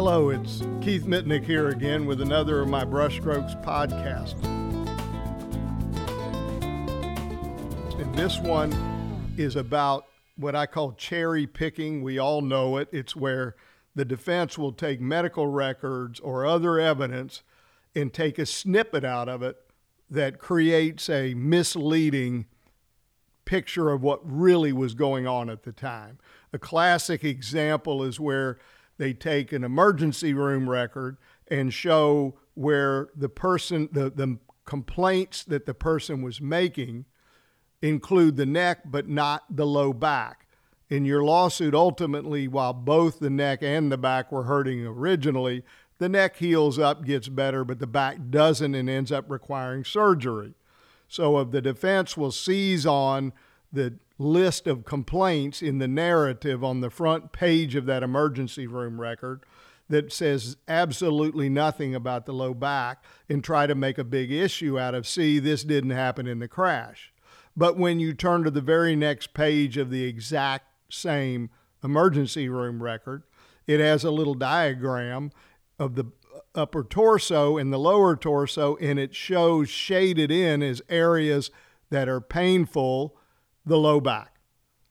Hello, it's Keith Mitnik here again with another of my Brushstrokes podcasts. And this one is about what I call cherry picking. We all know it. It's where the defense will take medical records or other evidence and take a snippet out of it that creates a misleading picture of what really was going on at the time. A classic example is where they take an emergency room record and show where the person, the, the complaints that the person was making include the neck but not the low back. In your lawsuit, ultimately, while both the neck and the back were hurting originally, the neck heals up, gets better, but the back doesn't and ends up requiring surgery. So, if the defense will seize on the list of complaints in the narrative on the front page of that emergency room record that says absolutely nothing about the low back and try to make a big issue out of, see, this didn't happen in the crash. But when you turn to the very next page of the exact same emergency room record, it has a little diagram of the upper torso and the lower torso, and it shows shaded in as areas that are painful the low back.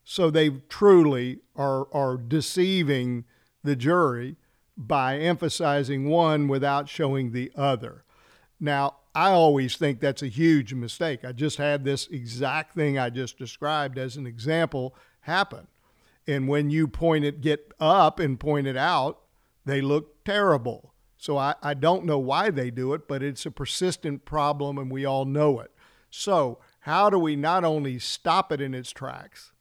So they truly are, are deceiving the jury by emphasizing one without showing the other. Now, I always think that's a huge mistake. I just had this exact thing I just described as an example happen. And when you point it, get up and point it out, they look terrible. So I, I don't know why they do it, but it's a persistent problem and we all know it. So how do we not only stop it in its tracks,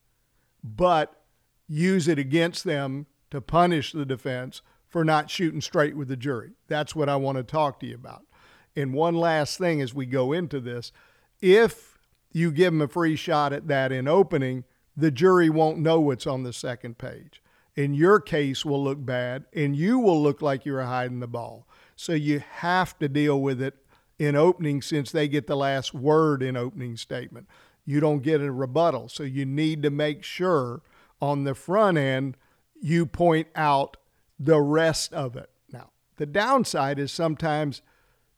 but use it against them to punish the defense for not shooting straight with the jury? That's what I want to talk to you about. And one last thing as we go into this if you give them a free shot at that in opening, the jury won't know what's on the second page. In your case, will look bad, and you will look like you're hiding the ball. So you have to deal with it in opening since they get the last word in opening statement. You don't get a rebuttal. So you need to make sure on the front end you point out the rest of it. Now, the downside is sometimes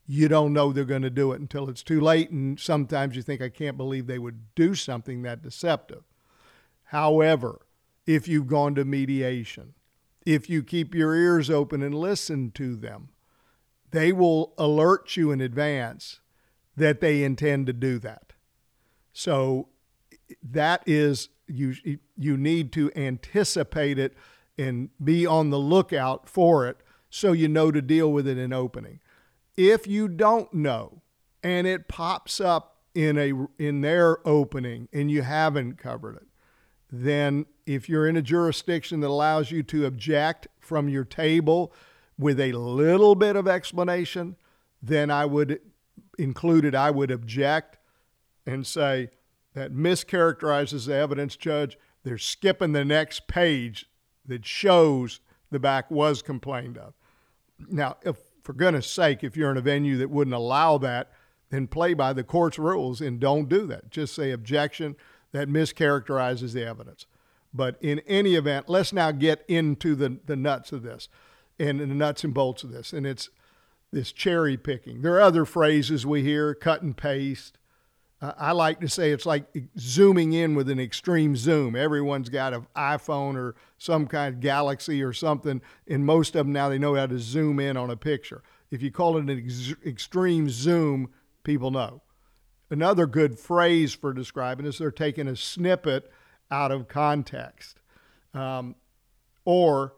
you don't know they're going to do it until it's too late. And sometimes you think, I can't believe they would do something that deceptive. However, if you've gone to mediation, if you keep your ears open and listen to them, they will alert you in advance that they intend to do that. So that is you you need to anticipate it and be on the lookout for it so you know to deal with it in opening. If you don't know and it pops up in a in their opening and you haven't covered it, then if you're in a jurisdiction that allows you to object from your table with a little bit of explanation, then I would include it. I would object and say that mischaracterizes the evidence, Judge. They're skipping the next page that shows the back was complained of. Now, if for goodness sake, if you're in a venue that wouldn't allow that, then play by the court's rules and don't do that. Just say objection that mischaracterizes the evidence. But in any event, let's now get into the, the nuts of this and the nuts and bolts of this. And it's this cherry picking. There are other phrases we hear, cut and paste. Uh, I like to say it's like zooming in with an extreme zoom. Everyone's got an iPhone or some kind of Galaxy or something, and most of them now they know how to zoom in on a picture. If you call it an ex- extreme zoom, people know. Another good phrase for describing is they're taking a snippet out of context, um, or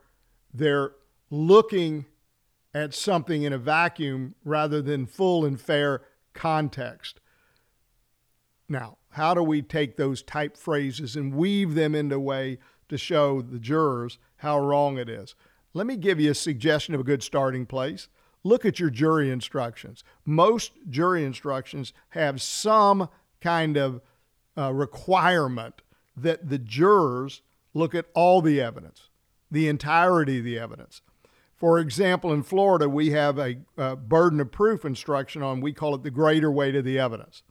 they're looking at something in a vacuum rather than full and fair context. Now, how do we take those type phrases and weave them into a way to show the jurors how wrong it is? Let me give you a suggestion of a good starting place. Look at your jury instructions. Most jury instructions have some kind of uh, requirement that the jurors look at all the evidence, the entirety of the evidence. For example, in Florida, we have a, a, burden of proof instruction on, we call it the greater weight of the evidence.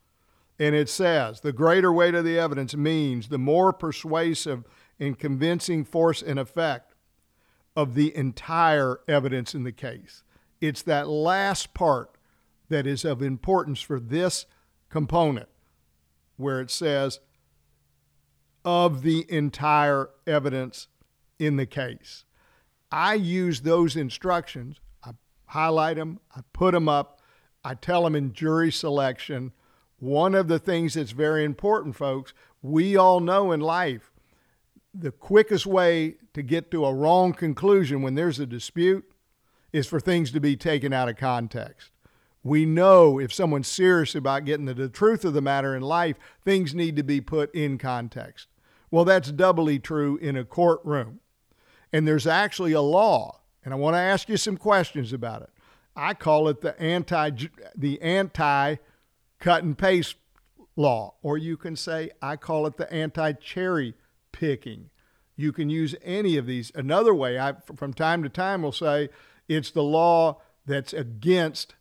And it says the greater weight of the evidence means the more persuasive and convincing force and effect of the entire evidence in the case. It's that last part that is of importance for this component where it says of the entire evidence in the case. I use those instructions, I highlight them, I put them up, I tell them in jury selection. One of the things that's very important, folks, we all know in life the quickest way to get to a wrong conclusion when there's a dispute is for things to be taken out of context. We know if someone's serious about getting to the truth of the matter in life, things need to be put in context. Well, that's doubly true in a courtroom. And there's actually a law, and I want to ask you some questions about it. I call it the anti the anti cut and paste law, or you can say I call it the anti cherry picking. You can use any of these. Another way, I from time to time will say it's the law that's against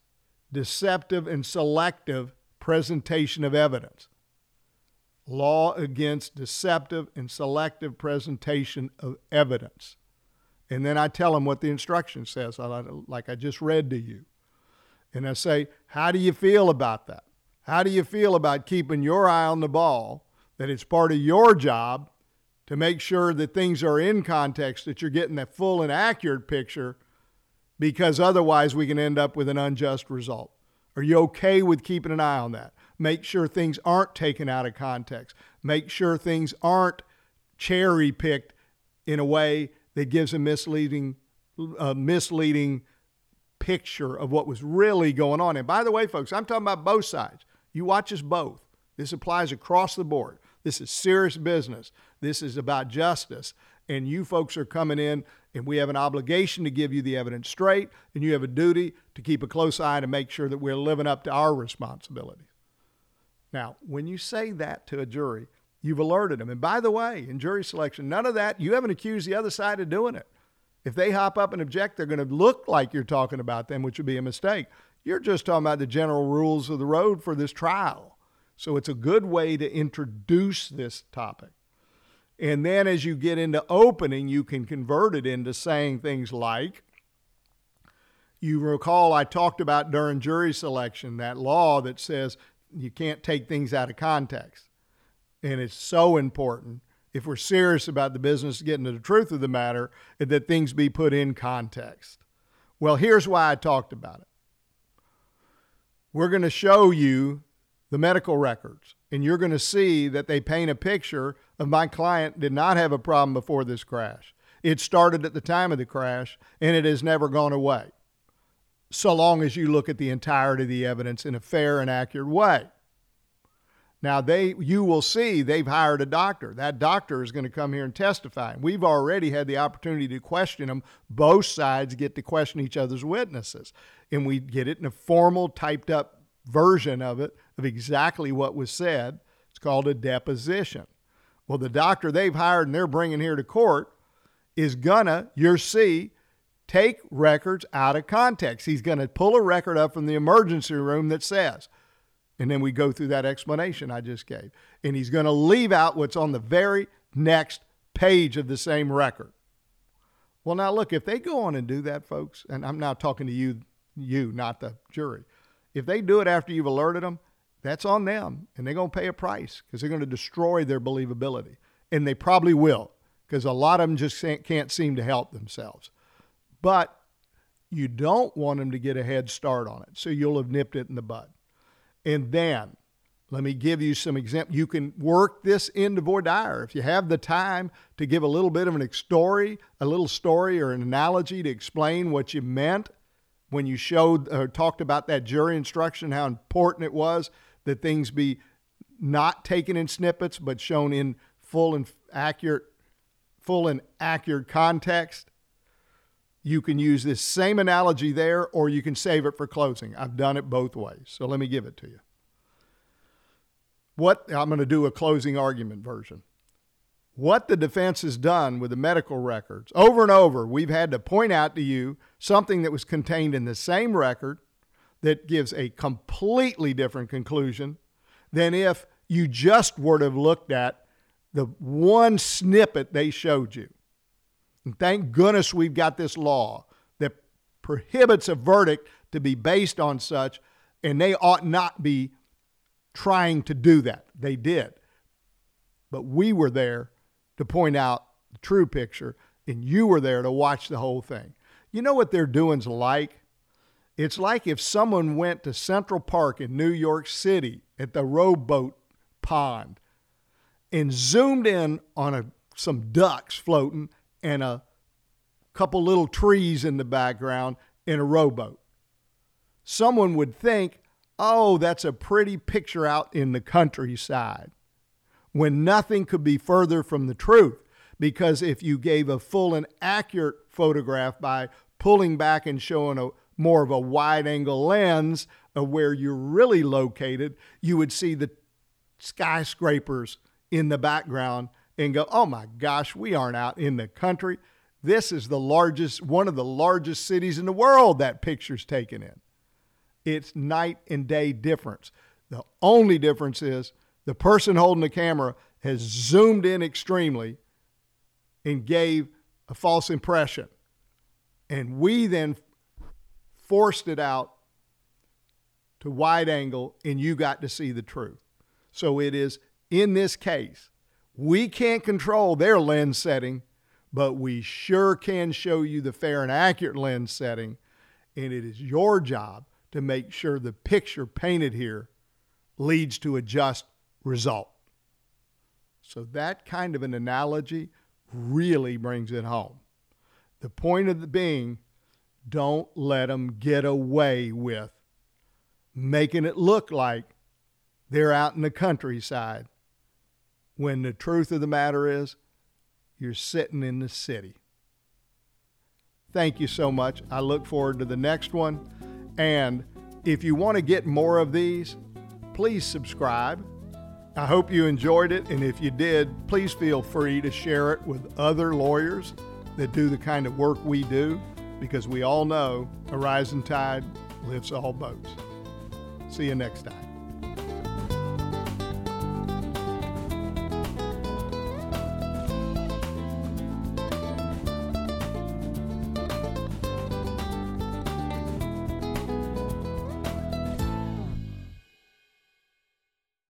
deceptive and selective presentation of evidence. Law against deceptive and selective presentation of evidence. And then I tell them what the instruction says, like I just read to you. And I say, How do you feel about that? How do you feel about keeping your eye on the ball, that it's part of your job to make sure that things are in context, that you're getting that full and accurate picture, because otherwise we can end up with an unjust result? Are you okay with keeping an eye on that? Make sure things aren't taken out of context. Make sure things aren't cherry picked in a way that gives a misleading, uh, misleading picture of what was really going on. And by the way, folks, I'm talking about both sides. You watch us both. This applies across the board. This is serious business. This is about justice. And you folks are coming in, and we have an obligation to give you the evidence straight, and you have a duty to keep a close eye to make sure that we're living up to our responsibilities. Now, when you say that to a jury, You've alerted them. And by the way, in jury selection, none of that, you haven't accused the other side of doing it. If they hop up and object, they're going to look like you're talking about them, which would be a mistake. You're just talking about the general rules of the road for this trial. So it's a good way to introduce this topic. And then as you get into opening, you can convert it into saying things like, you recall I talked about during jury selection that law that says you can't take things out of context. And it's so important if we're serious about the business getting to the truth of the matter that things be put in context. Well, here's why I talked about it. We're going to show you the medical records, and you're going to see that they paint a picture of my client did not have a problem before this crash. It started at the time of the crash, and it has never gone away, so long as you look at the entirety of the evidence in a fair and accurate way. Now they you will see they've hired a doctor. That doctor is going to come here and testify. We've already had the opportunity to question them. Both sides get to question each other's witnesses. And we get it in a formal typed up version of it of exactly what was said. It's called a deposition. Well, the doctor they've hired and they're bringing here to court is gonna, you'll see, take records out of context. He's going to pull a record up from the emergency room that says and then we go through that explanation I just gave. And he's going to leave out what's on the very next page of the same record. Well, now look, if they go on and do that, folks, and I'm now talking to you, you, not the jury. If they do it after you've alerted them, that's on them, and they're going to pay a price because they're going to destroy their believability, and they probably will because a lot of them just can't seem to help themselves. But you don't want them to get a head start on it, so you'll have nipped it in the bud. And then, let me give you some examples. You can work this into voir dire if you have the time to give a little bit of an story, a little story or an analogy to explain what you meant when you showed or talked about that jury instruction, how important it was that things be not taken in snippets but shown in full and accurate, full and accurate context. You can use this same analogy there, or you can save it for closing. I've done it both ways. So let me give it to you. What I'm going to do a closing argument version. What the defense has done with the medical records over and over, we've had to point out to you something that was contained in the same record that gives a completely different conclusion than if you just would have looked at the one snippet they showed you. And thank goodness we've got this law that prohibits a verdict to be based on such, and they ought not be trying to do that. They did. But we were there to point out the true picture, and you were there to watch the whole thing. You know what their doing's like? It's like if someone went to Central Park in New York City at the rowboat pond and zoomed in on a, some ducks floating and a couple little trees in the background in a rowboat. Someone would think, oh, that's a pretty picture out in the countryside, when nothing could be further from the truth. Because if you gave a full and accurate photograph by pulling back and showing a more of a wide angle lens of where you're really located, you would see the skyscrapers in the background and go, oh my gosh, we aren't out in the country. This is the largest, one of the largest cities in the world that picture's taken in. It's night and day difference. The only difference is the person holding the camera has zoomed in extremely and gave a false impression. And we then forced it out to wide angle, and you got to see the truth. So it is in this case, we can't control their lens setting, but we sure can show you the fair and accurate lens setting. And it is your job to make sure the picture painted here leads to a just result. So that kind of an analogy really brings it home. The point of the being, don't let them get away with making it look like they're out in the countryside when the truth of the matter is you're sitting in the city. Thank you so much. I look forward to the next one. And if you want to get more of these, please subscribe. I hope you enjoyed it. And if you did, please feel free to share it with other lawyers that do the kind of work we do because we all know a rising tide lifts all boats. See you next time.